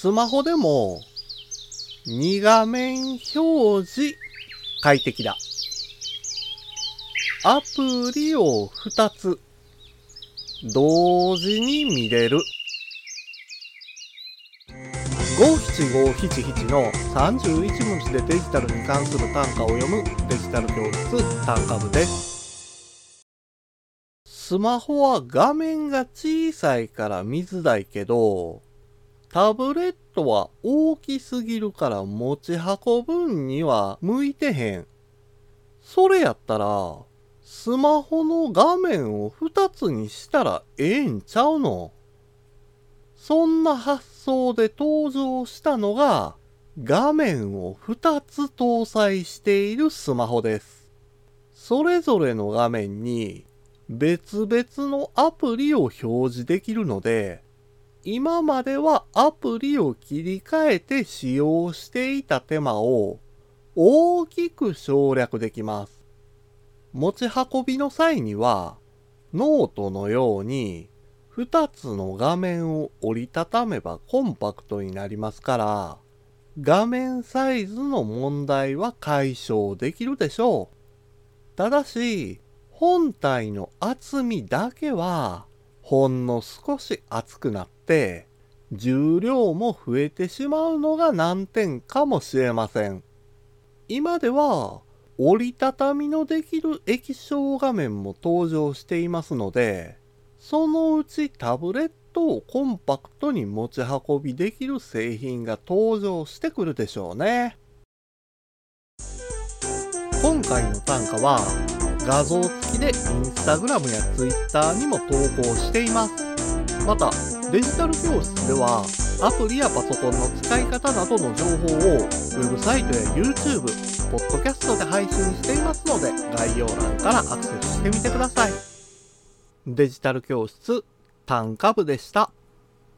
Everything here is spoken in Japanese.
スマホでも2画面表示快適だ。アプリを2つ同時に見れる。五七五七七の31文字でデジタルに関する単価を読むデジタル教室単価部です。スマホは画面が小さいから見づらいけど、タブレットは大きすぎるから持ち運ぶんには向いてへん。それやったら、スマホの画面を2つにしたらええんちゃうの？そんな発想で登場したのが画面を2つ搭載しているスマホです。それぞれの画面に別々のアプリを表示できるので、今まではアプリを切り替えて使用していた手間を大きく省略できます。持ち運びの際にはノートのように2つの画面を折りたためばコンパクトになりますから画面サイズの問題は解消できるでしょう。ただし本体の厚みだけはほんの少し厚くなって重量も増えてしまうのが難点かもしれません。今では折りたたみのできる液晶画面も登場していますのでそのうちタブレットをコンパクトに持ち運びできる製品が登場してくるでしょうね。今回の単価は画像付きでインスタグラムやツイッターにも投稿しています。また、デジタル教室ではアプリやパソコンの使い方などの情報をウェブサイトや YouTube、ポッドキャストで配信していますので概要欄からアクセスしてみてください。デジタル教室単価部でした。